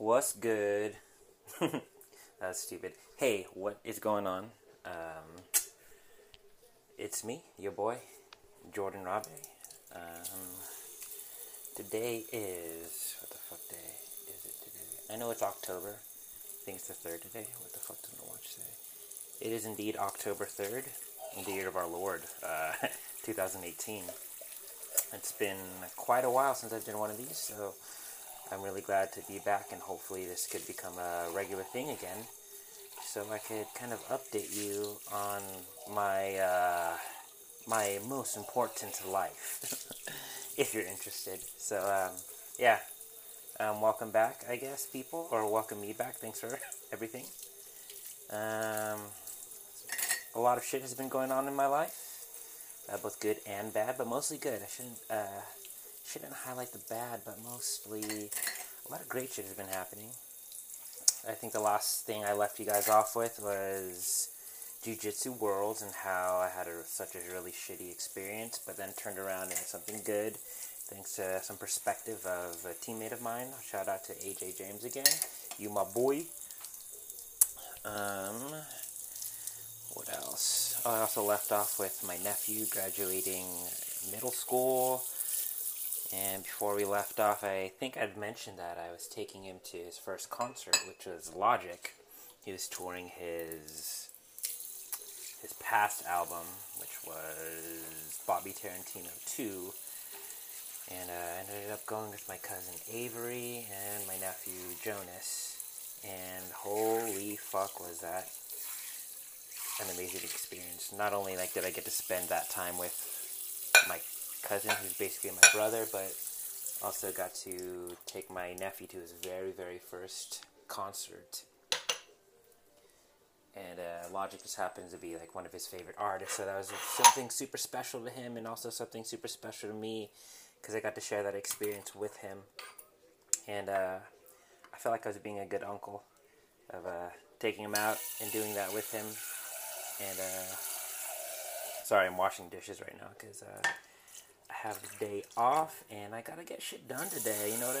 What's good? That's stupid. Hey, what is going on? Um, it's me, your boy, Jordan Rabe. Um, today is what the fuck day is it today? I know it's October. I think it's the third today. What the fuck does my watch say? It is indeed October third, in the year of our Lord, uh, 2018. It's been quite a while since I've done one of these, so I'm really glad to be back, and hopefully this could become a regular thing again, so I could kind of update you on my uh, my most important life, if you're interested. So um, yeah, um, welcome back, I guess, people, or welcome me back. Thanks for everything. Um, a lot of shit has been going on in my life uh, both good and bad, but mostly good. I shouldn't uh, shouldn't highlight the bad, but mostly a lot of great shit has been happening. I think the last thing I left you guys off with was Jiu-Jitsu Worlds and how I had a, such a really shitty experience, but then turned around into something good thanks to some perspective of a teammate of mine. Shout out to AJ James again. You my boy. Um, what else? Oh, I also left off with my nephew graduating middle school. And before we left off, I think I'd mentioned that I was taking him to his first concert, which was Logic. He was touring his his past album, which was Bobby Tarantino 2. And uh, I ended up going with my cousin Avery and my nephew Jonas. And holy fuck was that an amazing experience. Not only like did I get to spend that time with my cousin, who's basically my brother, but also got to take my nephew to his very, very first concert. And uh, Logic just happens to be like one of his favorite artists, so that was something super special to him, and also something super special to me, because I got to share that experience with him. And uh, I felt like I was being a good uncle of uh, taking him out and doing that with him and uh, sorry, I'm washing dishes right now because uh, Have the day off and I gotta get shit done today. You know what I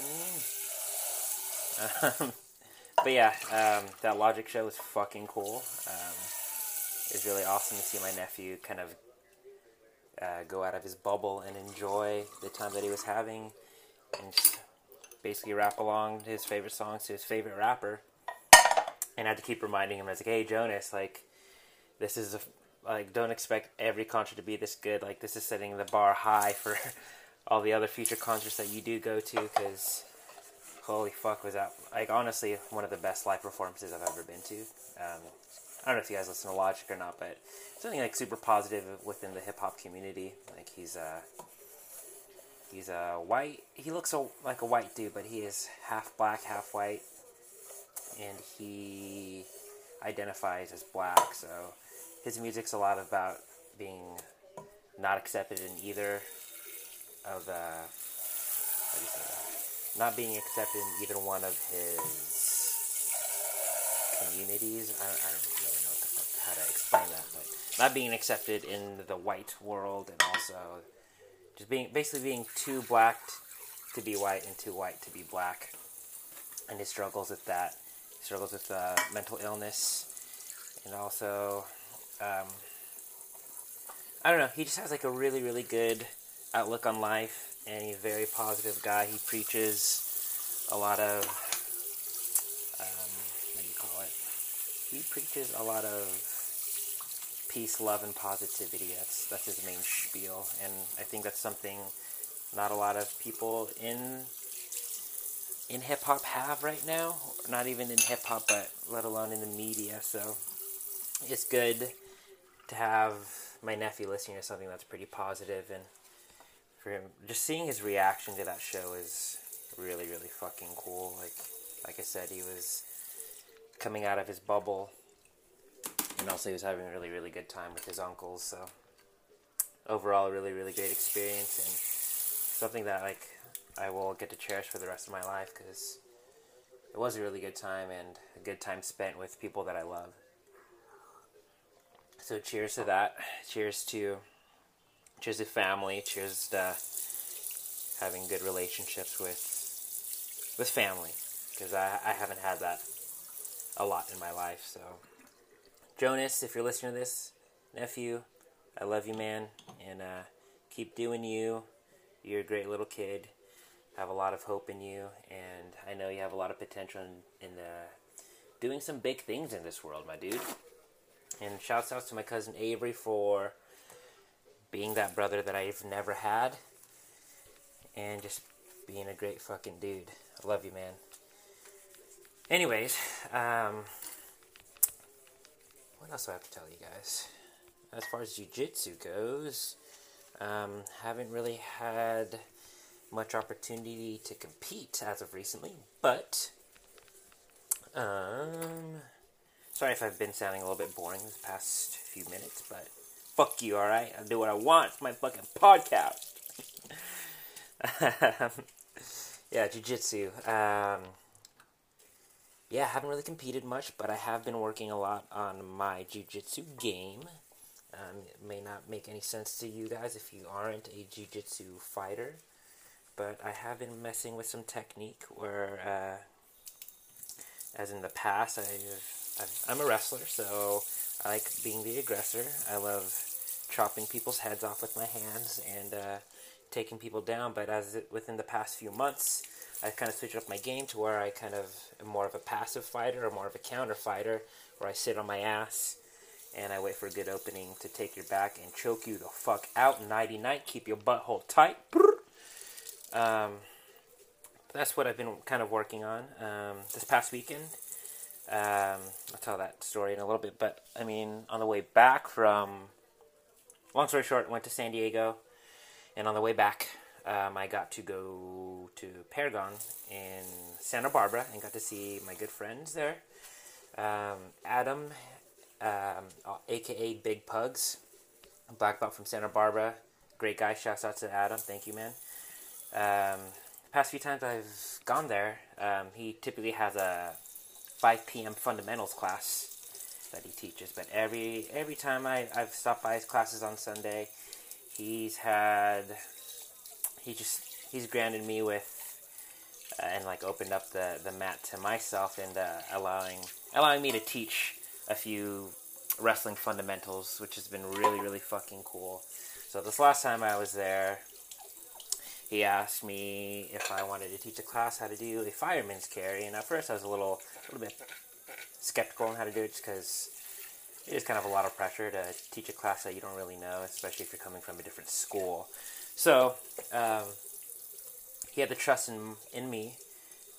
mean? Um, but yeah, um, that Logic show was fucking cool. Um, it was really awesome to see my nephew kind of uh, go out of his bubble and enjoy the time that he was having, and basically rap along his favorite songs to his favorite rapper. And I had to keep reminding him, I was like, "Hey, Jonas, like." this is a, like don't expect every concert to be this good. Like this is setting the bar high for all the other future concerts that you do go to because holy fuck was that like honestly one of the best live performances I've ever been to. Um, I don't know if you guys listen to Logic or not, but something like super positive within the hip hop community. Like he's uh he's a white. He looks a, like a white dude, but he is half black, half white, and he identifies as black. So his music's a lot about being not accepted in either of the how do you say that? Not being accepted in either one of his communities. I, I don't really know fuck, how to explain that, but not being accepted in the white world, and also just being basically being too black to be white and too white to be black, and his struggles with that. He struggles with uh, mental illness, and also um, I don't know. He just has like a really, really good outlook on life, and he's a very positive guy. He preaches a lot of um, what do you call it? He preaches a lot of peace, love, and positivity. That's that's his main spiel, and I think that's something not a lot of people in in hip hop have right now. Not even in hip hop, but let alone in the media. So it's good to have my nephew listening to something that's pretty positive and for him just seeing his reaction to that show is really really fucking cool. Like like I said he was coming out of his bubble and also he was having a really really good time with his uncles. So overall a really really great experience and something that like I will get to cherish for the rest of my life because it was a really good time and a good time spent with people that I love so cheers to that. Cheers to cheers to family. Cheers to having good relationships with with family. because I, I haven't had that a lot in my life. So, Jonas, if you're listening to this, nephew, I love you, man, and uh, keep doing you. You're a great little kid. Have a lot of hope in you, and I know you have a lot of potential in, in uh, doing some big things in this world, my dude. And shouts out to my cousin Avery for being that brother that I've never had, and just being a great fucking dude. I love you, man. Anyways, um, what else do I have to tell you guys? As far as jujitsu goes, um, haven't really had much opportunity to compete as of recently, but um, sorry if I've been sounding a little bit boring this past few minutes, but fuck you, alright? I'll do what I want. It's my fucking podcast. yeah, jujitsu. Um, yeah, I haven't really competed much, but I have been working a lot on my jujitsu game. Um, it may not make any sense to you guys if you aren't a jujitsu fighter, but I have been messing with some technique where, uh, as in the past, I've, I'm a wrestler, so I like being the aggressor. I love chopping people's heads off with my hands and uh, taking people down. But as it, within the past few months, I've kind of switched up my game to where I kind of am more of a passive fighter or more of a counter fighter, where I sit on my ass and I wait for a good opening to take your back and choke you the fuck out. Nighty night, keep your butthole tight. Um, that's what I've been kind of working on um, this past weekend. Um, I'll tell that story in a little bit, but I mean, on the way back from, long story short, went to San Diego, and on the way back, um, I got to go to Paragon in Santa Barbara and got to see my good friends there. Um, Adam, um, aka Big Pugs, black belt from Santa Barbara, great guy. Shouts out to Adam. Thank you, man. Um, past few times I've gone there, um, he typically has a 5 p.m. fundamentals class that he teaches. But every every time I, I've stopped by his classes on Sunday, he's had he just he's granted me with uh, and like opened up the, the mat to myself and uh, allowing allowing me to teach a few wrestling fundamentals, which has been really really fucking cool. So this last time I was there, he asked me if I wanted to teach a class how to do a fireman's carry, and at first I was a little, a little bit skeptical on how to do it, just because it is kind of a lot of pressure to teach a class that you don't really know, especially if you're coming from a different school. So um, he had the trust in in me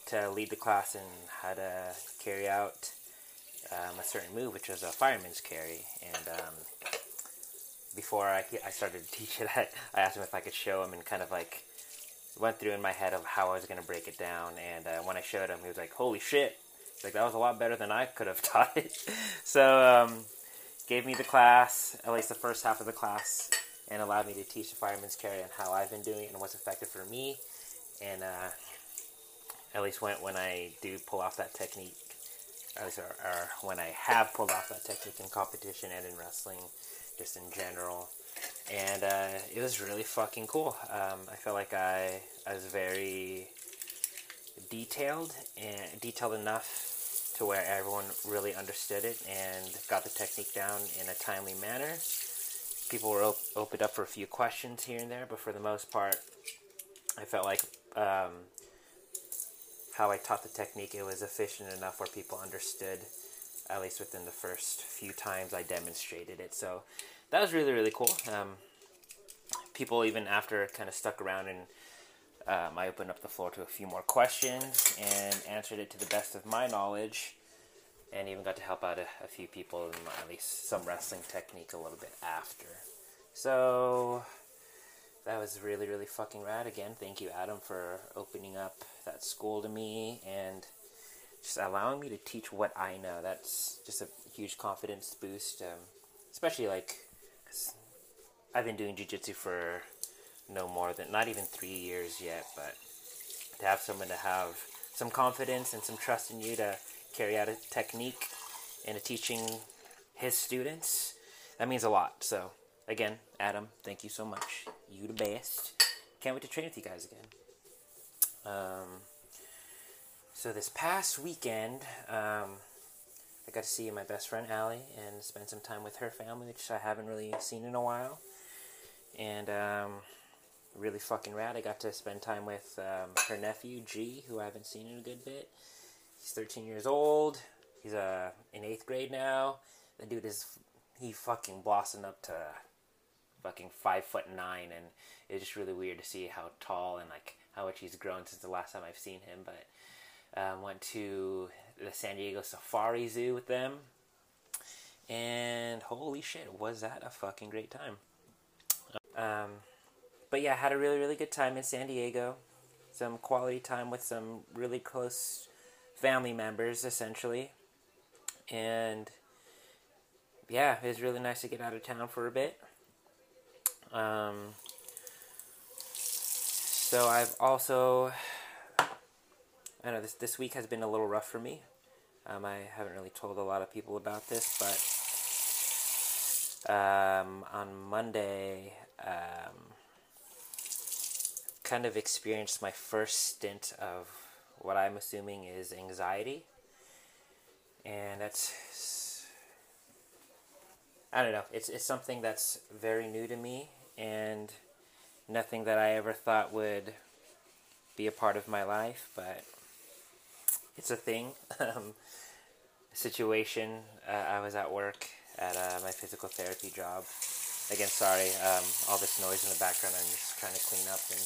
to lead the class and how to carry out um, a certain move, which was a fireman's carry, and um, before I, I started to teach it, I, I asked him if I could show him and kind of like went through in my head of how I was going to break it down. And uh, when I showed him, he was like, "Holy shit!" like that was a lot better than I could have taught it. so um, gave me the class, at least the first half of the class, and allowed me to teach the fireman's carry and how I've been doing it and what's effective for me. And uh, at least when when I do pull off that technique, or, or when I have pulled off that technique in competition and in wrestling, just in general and uh, it was really fucking cool. Um, I felt like I, I was very detailed and detailed enough to where everyone really understood it and got the technique down in a timely manner. People were op- opened up for a few questions here and there, but for the most part, I felt like um, how I taught the technique it was efficient enough where people understood at least within the first few times I demonstrated it. So that was really really cool. Um, people even after kind of stuck around and um, I opened up the floor to a few more questions and answered it to the best of my knowledge, and even got to help out a, a few people in at least some wrestling technique a little bit after. So that was really really fucking rad. Again, thank you Adam for opening up that school to me and just allowing me to teach what I know. That's just a huge confidence boost, um, especially like I've been doing jujitsu for no more than not even three years yet, but to have someone to have some confidence and some trust in you to carry out a technique and a teaching his students, that means a lot. So again, Adam, thank you so much. You the best. Can't wait to train with you guys again. Um, So this past weekend, um, I got to see my best friend Allie and spend some time with her family, which I haven't really seen in a while. And um, really fucking rad. I got to spend time with um, her nephew G, who I haven't seen in a good bit. He's 13 years old. He's uh, in eighth grade now. The dude is he fucking blossomed up to fucking five foot nine, and it's just really weird to see how tall and like how much he's grown since the last time I've seen him. But um, went to the San Diego Safari Zoo with them, and holy shit, was that a fucking great time! Um, but yeah, I had a really really good time in San Diego. Some quality time with some really close family members, essentially, and yeah, it was really nice to get out of town for a bit. Um, so I've also, I know this this week has been a little rough for me. Um, I haven't really told a lot of people about this, but um, on Monday, um, kind of experienced my first stint of what I'm assuming is anxiety, and that's I don't know. It's it's something that's very new to me and nothing that I ever thought would be a part of my life, but it's a thing. Um, situation. Uh, I was at work at uh, my physical therapy job. Again, sorry, um, all this noise in the background. I'm just trying to clean up, and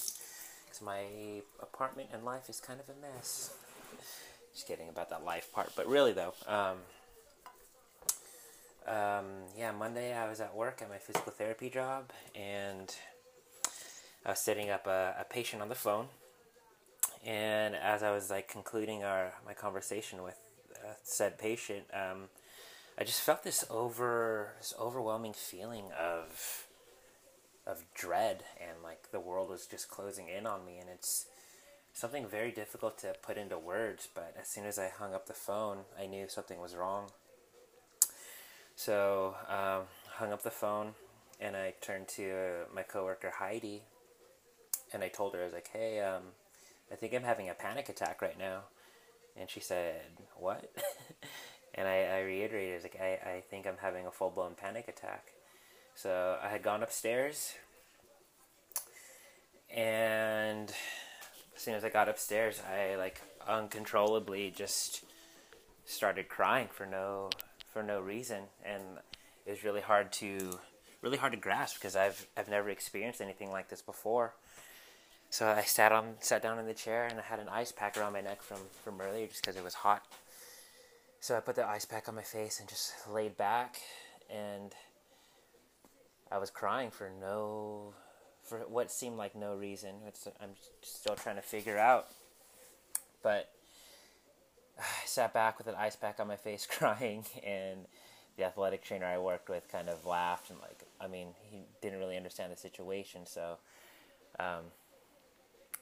because my apartment and life is kind of a mess. Just kidding about that life part, but really though. Um, um, yeah, Monday I was at work at my physical therapy job, and I was setting up a, a patient on the phone. And as I was like concluding our my conversation with uh, said patient, um, I just felt this over this overwhelming feeling of of dread and like the world was just closing in on me, and it's something very difficult to put into words. But as soon as I hung up the phone, I knew something was wrong. So um, hung up the phone, and I turned to uh, my coworker Heidi, and I told her I was like, "Hey, um, I think I'm having a panic attack right now," and she said, "What?" and I, I reiterated, like, I, "I think I'm having a full blown panic attack." So I had gone upstairs, and as soon as I got upstairs, I like uncontrollably just started crying for no for no reason, and it was really hard to really hard to grasp because I've I've never experienced anything like this before. So I sat on sat down in the chair and I had an ice pack around my neck from from earlier just because it was hot. So I put the ice pack on my face and just laid back, and I was crying for no for what seemed like no reason. It's, I'm still trying to figure out, but I sat back with an ice pack on my face crying and the athletic trainer I worked with kind of laughed and like I mean he didn't really understand the situation so um,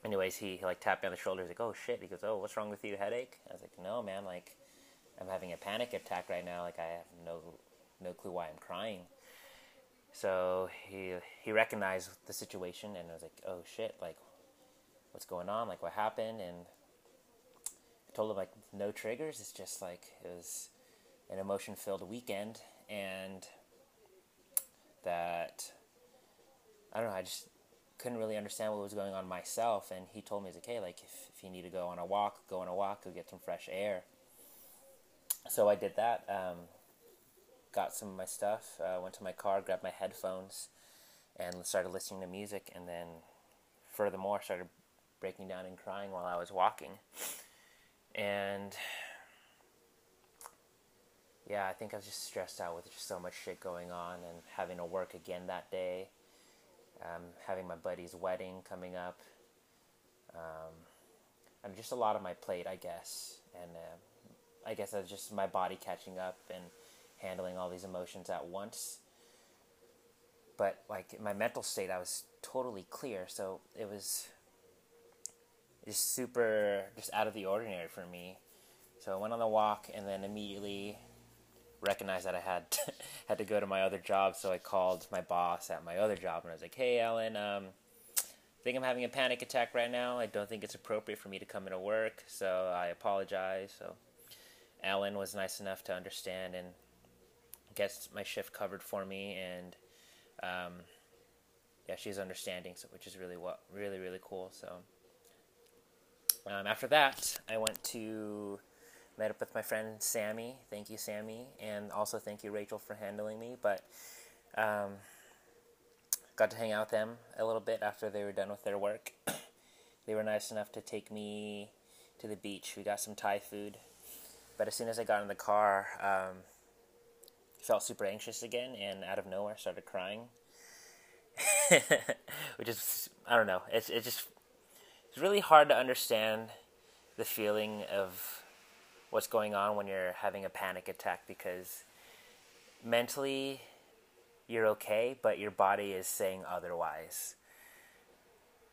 anyways he, he like tapped me on the shoulder. He's like oh shit. He goes oh what's wrong with you? Headache? I was like no man. Like I'm having a panic attack right now. Like I have no no clue why I'm crying. So he he recognized the situation and I was like oh shit. Like what's going on? Like what happened? And told him like no triggers. It's just like it was an emotion filled weekend, and that I don't know. I just couldn't really understand what was going on myself. And he told me, "He's like, hey, like if, if you need to go on a walk, go on a walk, go get some fresh air." So I did that. Um, got some of my stuff. Uh, went to my car, grabbed my headphones, and started listening to music. And then, furthermore, started breaking down and crying while I was walking and yeah, I think I was just stressed out with just so much shit going on and having to work again that day. Um, having my buddy's wedding coming up. Um, and just a lot on my plate, I guess. And uh, I guess that's just my body catching up and handling all these emotions at once. But like my mental state, I was totally clear. So it was just super just out of the ordinary for me. So I went on the walk and then immediately recognized that I had to, had to go to my other job. So I called my boss at my other job and I was like, "Hey, Alan, um, I think I'm having a panic attack right now. I don't think it's appropriate for me to come into work, so I apologize. So, Alan was nice enough to understand and get my shift covered for me, and um, yeah, she's understanding, so which is really what really really cool. So, um, after that, I went to met up with my friend Sammy. Thank you, Sammy, and also thank you, Rachel, for handling me. But um, got to hang out with them a little bit after they were done with their work. they were nice enough to take me to the beach. We got some Thai food. But as soon as I got in the car, um, felt super anxious again, and out of nowhere started crying. Which is, I don't know, it's it just it's really hard to understand the feeling of what's going on when you're having a panic attack because mentally you're okay, but your body is saying otherwise.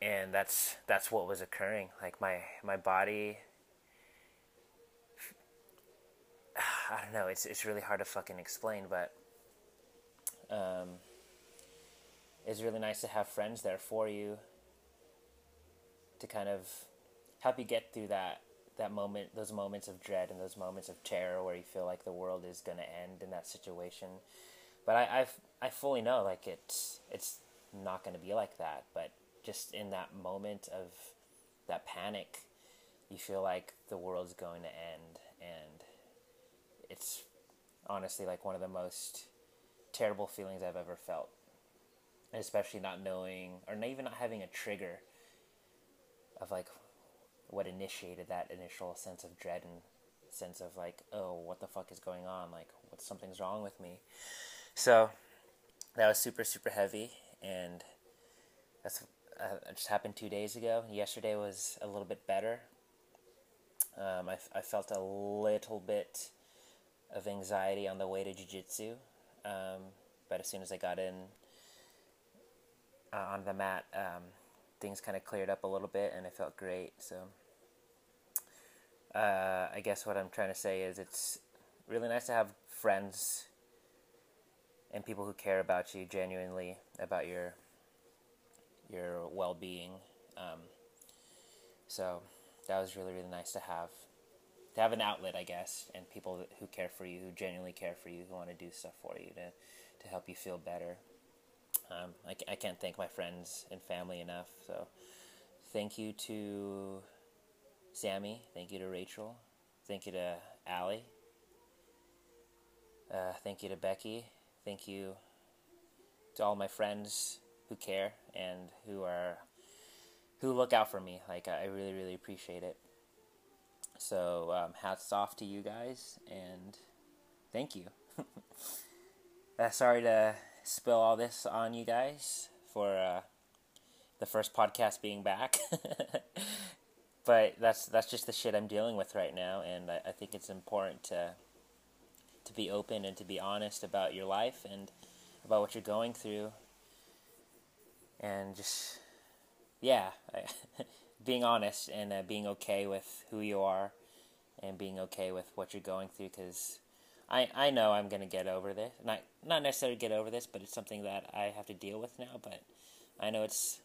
And that's that's what was occurring. Like my my body I don't know, it's it's really hard to fucking explain, but um it's really nice to have friends there for you to kind of help you get through that that moment those moments of dread and those moments of terror where you feel like the world is to end in that situation but I, I've, I fully know like it's it's not to be like that. But just in that moment of that panic, you feel like the world's going to end, and it's honestly like one of the most terrible feelings I've ever felt. Especially not knowing, or not even not having a trigger of like what initiated that initial sense of dread and sense of like, oh, what the fuck is going on? Like, what something's wrong with me. So that was super super heavy, and that's uh, just happened two days ago. Yesterday was a little bit better. Um, I, I felt a little bit of anxiety on the way to jiu-jitsu, um, but as soon as I got in uh, on the mat, um, things kind of cleared up a little bit, and I felt great. So uh, I guess what I'm trying to say is it's really nice to have friends and people who care about you genuinely about your your well being. Um, so that was really really nice to have to have an outlet, I guess, and people who care for you, who genuinely care for you, who want to do stuff for you to to help you feel better. Um, I, I can't thank my friends and family enough. So thank you to Sammy. Thank you to Rachel. Thank you to Allie. Uh, thank you to Becky thank you to all my friends who care and who are who look out for me. Like I really, really appreciate it. So um, hats off to you guys and thank you. uh, sorry to spill all this on you guys for uh, the first podcast being back. but that's that's just the shit I'm dealing with right now, and I, I think it's important to to be open and to be honest about your life and about what you're going through. And just yeah being honest and uh, being okay with who you are and being okay with what you're going through because I, I know I'm gonna get over this. Not not necessarily get over this but it's something that I have to deal with now but I know it's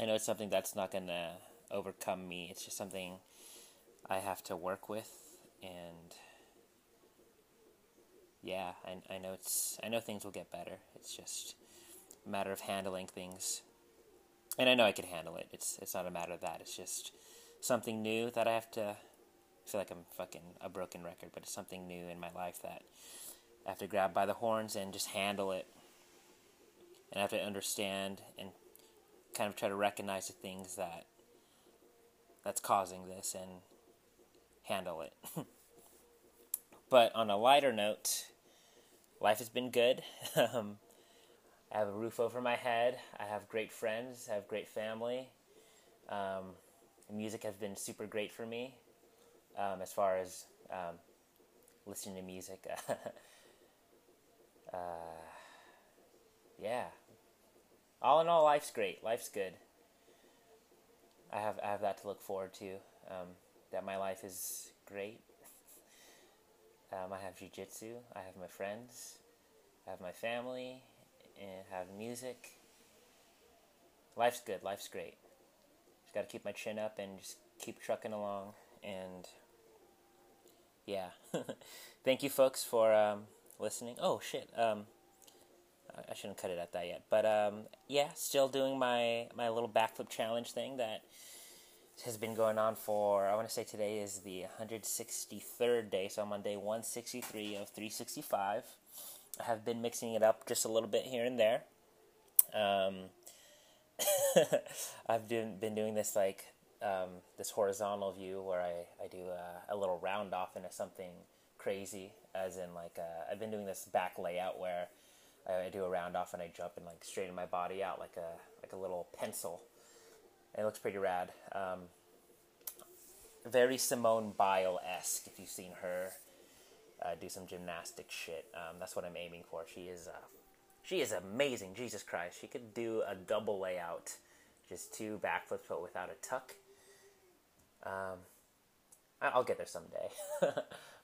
I know it's something that's not gonna overcome me it's just something I have to work with and yeah, I, I know it's I know things will get better. It's just a matter of handling things, and I know I can handle it. It's it's not a matter of that. It's just something new that I have to. I feel like I'm fucking a broken record, but it's something new in my life that I have to grab by the horns and just handle it, and I have to understand and kind of try to recognize the things that that's causing this and handle it. but on a lighter note, life has been good. um, I have a roof over my head. I have great friends. I have great family. Um, music has been super great for me um, as far as um, listening to music. uh, yeah. All in all, life's great. Life's good. I have I have that to look forward to. Um, that my life is great um, I have jujitsu. I have my friends. I have my family, and have music. life's good. Life's great. Just got to keep my chin up and just keep trucking along. And yeah, thank you, folks, for um, listening. Oh shit. Um, I shouldn't cut it at that yet. But um, yeah, still doing my my little backflip challenge thing that has been going on for I want to say today is the 163rd day, so I'm on day 163 of 365. I have been mixing it up just a little bit here and there. Um, I've been been doing this like um, this horizontal view where I I do a, a, little round off into something crazy, as in like uh, I've been doing this back layout where I, I do a round off and I jump and like straighten my body out like a like a little pencil. And it looks pretty rad. Um, very Simone Biles esque if you've seen her uh, do some gymnastic shit. Um, that's what I'm aiming for. She is uh, she is amazing. Jesus Christ, she could do a double layout, just two backflips but without a tuck. Um, I'll get there someday.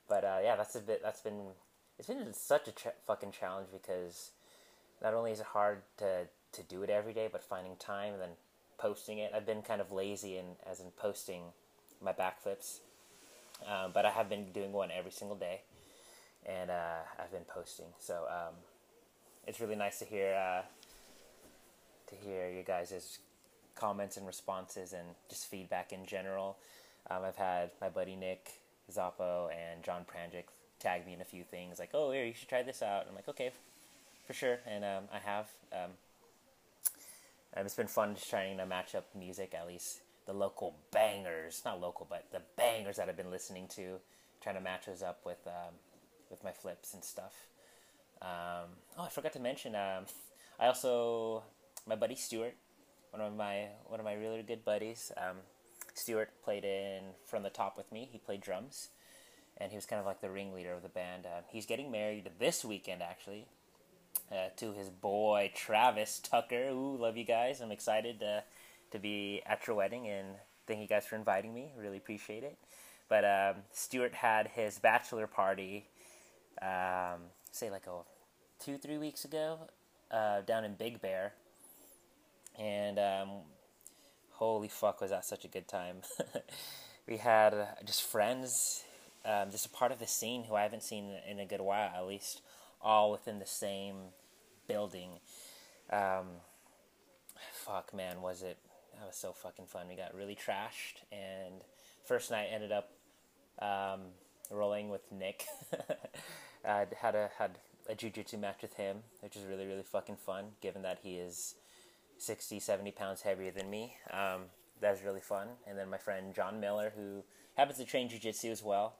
but uh, yeah, that's a bit. That's been it's been such a fucking challenge because not only is it hard to to do it every day, but finding time and then posting it. I've been kind of lazy in as in posting my backflips, um, but I have been doing one every single day, and uh, I've been posting. So um, it's really nice to hear uh, to hear you guys' comments and responses and just feedback in general. Um, I've had my buddy Nick Zappo and John Pranjic tagged me in a few things like, "Oh, here you should try this out." I'm like, "Okay, for sure," and um, I have. Um, it's been fun just trying to match up music, at least the local bangers, not local, but the bangers that I've been listening to, trying to match those up with um, with my flips and stuff. Um, oh, I forgot to mention. Um, I also my buddy Stuart, one of my one of my really good buddies. Um, Stuart played in from the top with me. He played drums and he was kind of like the ringleader of the band. Uh, he's getting married this weekend, actually, uh, to his boy Travis Tucker. Ooh, love you guys! I'm excited to to be at your wedding, and thank you guys for inviting me. Really appreciate it. But um, Stuart had his bachelor party, um, say like a two three weeks ago, uh, down in Big Bear, and um, holy fuck, was that such a good time! we had uh, just friends um, just a part of the scene who I haven't seen in a good while, at least, all within the same building. Um, fuck, man, was it? That was so fucking fun. We got really trashed, and first night ended up um, rolling with Nick. I had a had a jujitsu match with him, which was really really fucking fun. Given that he is 60, 70 pounds heavier than me, um, that was really fun. And then my friend John Miller, who happens to train jujitsu as well.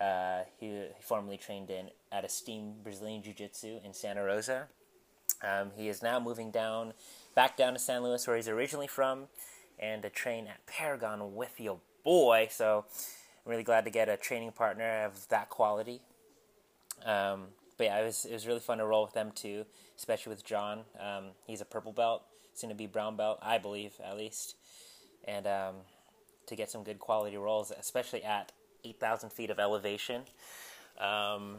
Uh, he, he, formerly trained in at Esteem Brazilian Jiu Jitsu in Santa Rosa. Um, he is now moving down, back down to San Luis, where he's originally from, and to train at Paragon with your boy. So I'm really glad to get a training partner of that quality. Um, but yeah, it was it was really fun to roll with them too, especially with John. Um, he's a purple belt, soon to be brown belt, I believe at least, and um, to get some good quality rolls, especially at 8,000 feet of elevation. Um,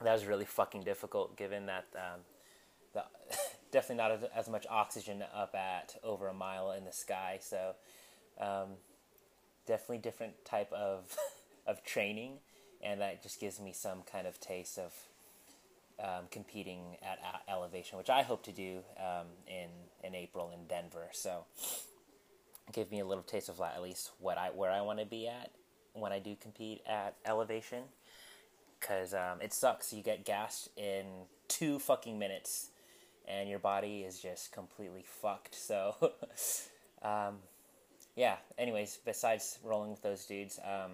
that was really fucking difficult given that um, the, definitely not as, as, much oxygen up at over a mile in the sky. So um, definitely different type of of training, and that just gives me some kind of taste of um, competing at elevation, which I hope to do um, in in April in Denver. So give me a little taste of at least what I where I want to be at when I do compete at elevation because um, it sucks. You get gassed in two fucking minutes, and your body is just completely fucked. So, um, yeah. Anyways, besides rolling with those dudes, um,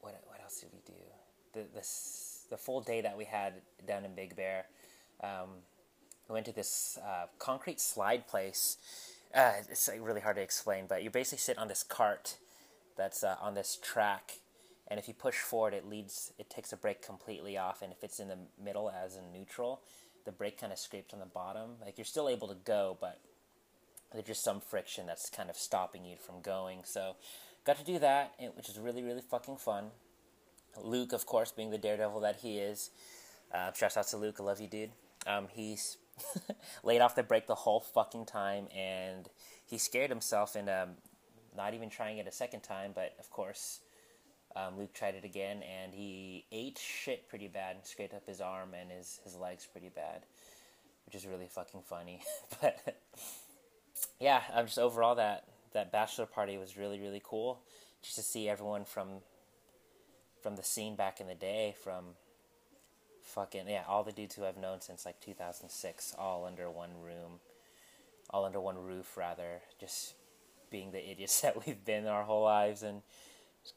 what what else did we do? The the the full day that we had down in Big Bear, um, we went to this uh, concrete slide place. Uh, it's like really hard to explain, but you basically sit on this cart that's uh, on this track, and if you push forward, it leads it takes a brake completely off, and if it's in the middle as in neutral, the brake kind of scrapes on the bottom. Like you're still able to go, but there's just some friction that's kind of stopping you from going. So got to do that, which is really really fucking fun. Luke, of course, being the daredevil that he is. Uh, shouts out to Luke, I love you, dude. Um, he's laid off the brake the whole fucking time, and he scared himself and um, not even trying it a second time. But of course, um, Luke tried it again, and he ate shit pretty bad and scraped up his arm and his his legs pretty bad, which is really fucking funny. but yeah, I'm just overall that that bachelor party was really really cool, just to see everyone from from the scene back in the day from fucking yeah all the dudes who I've known since like 2006 all under one room all under one roof rather just being the idiots that we've been our whole lives and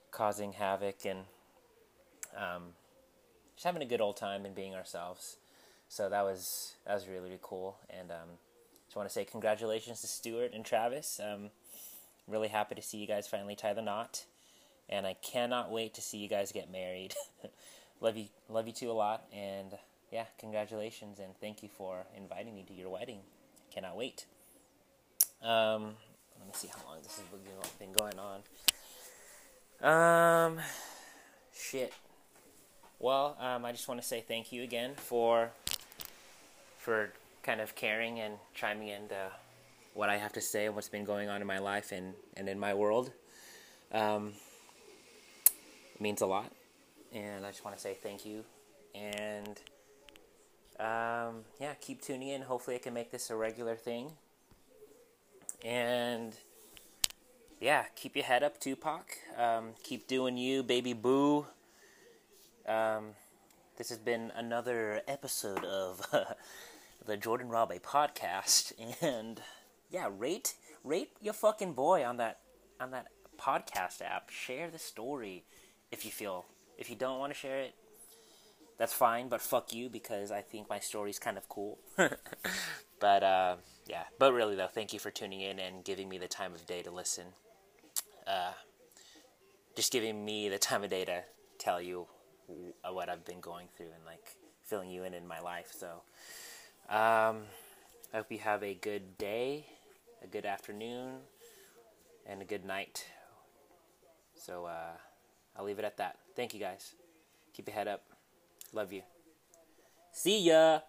causing havoc and um, just having a good old time and being ourselves. So that was that was really really cool. And um, just want to say congratulations to Stuart and Travis. Um, really happy to see you guys finally tie the knot. And I cannot wait to see you guys get married. Love you love you two a lot. And yeah congratulations and thank you for inviting me to your wedding. Cannot wait. Um, let me see how long this has been going on um shit well um, i just want to say thank you again for for kind of caring and chiming into what i have to say and what's been going on in my life and, and in my world um, it means a lot and I just want to say thank you. And um, yeah, keep tuning in. Hopefully, I can make this a regular thing. And yeah, keep your head up, Tupac. Um, keep doing you, baby boo. Um, this has been another episode of the Jordan Rabe podcast, and yeah, rate rate your fucking boy on that on that podcast app. Share the story if you feel if you don't want to share it, that's fine, but fuck you because I think my story's kind of cool. but uh, yeah, but really though, thank you for tuning in and giving me the time of day to listen. Uh, just giving me the time of day to tell you what I've been going through and like filling you in in my life. So um, I hope you have a good day, a good afternoon, and a good night. So uh, I'll leave it at that. Thank you guys. Keep your head up. Love you. See ya.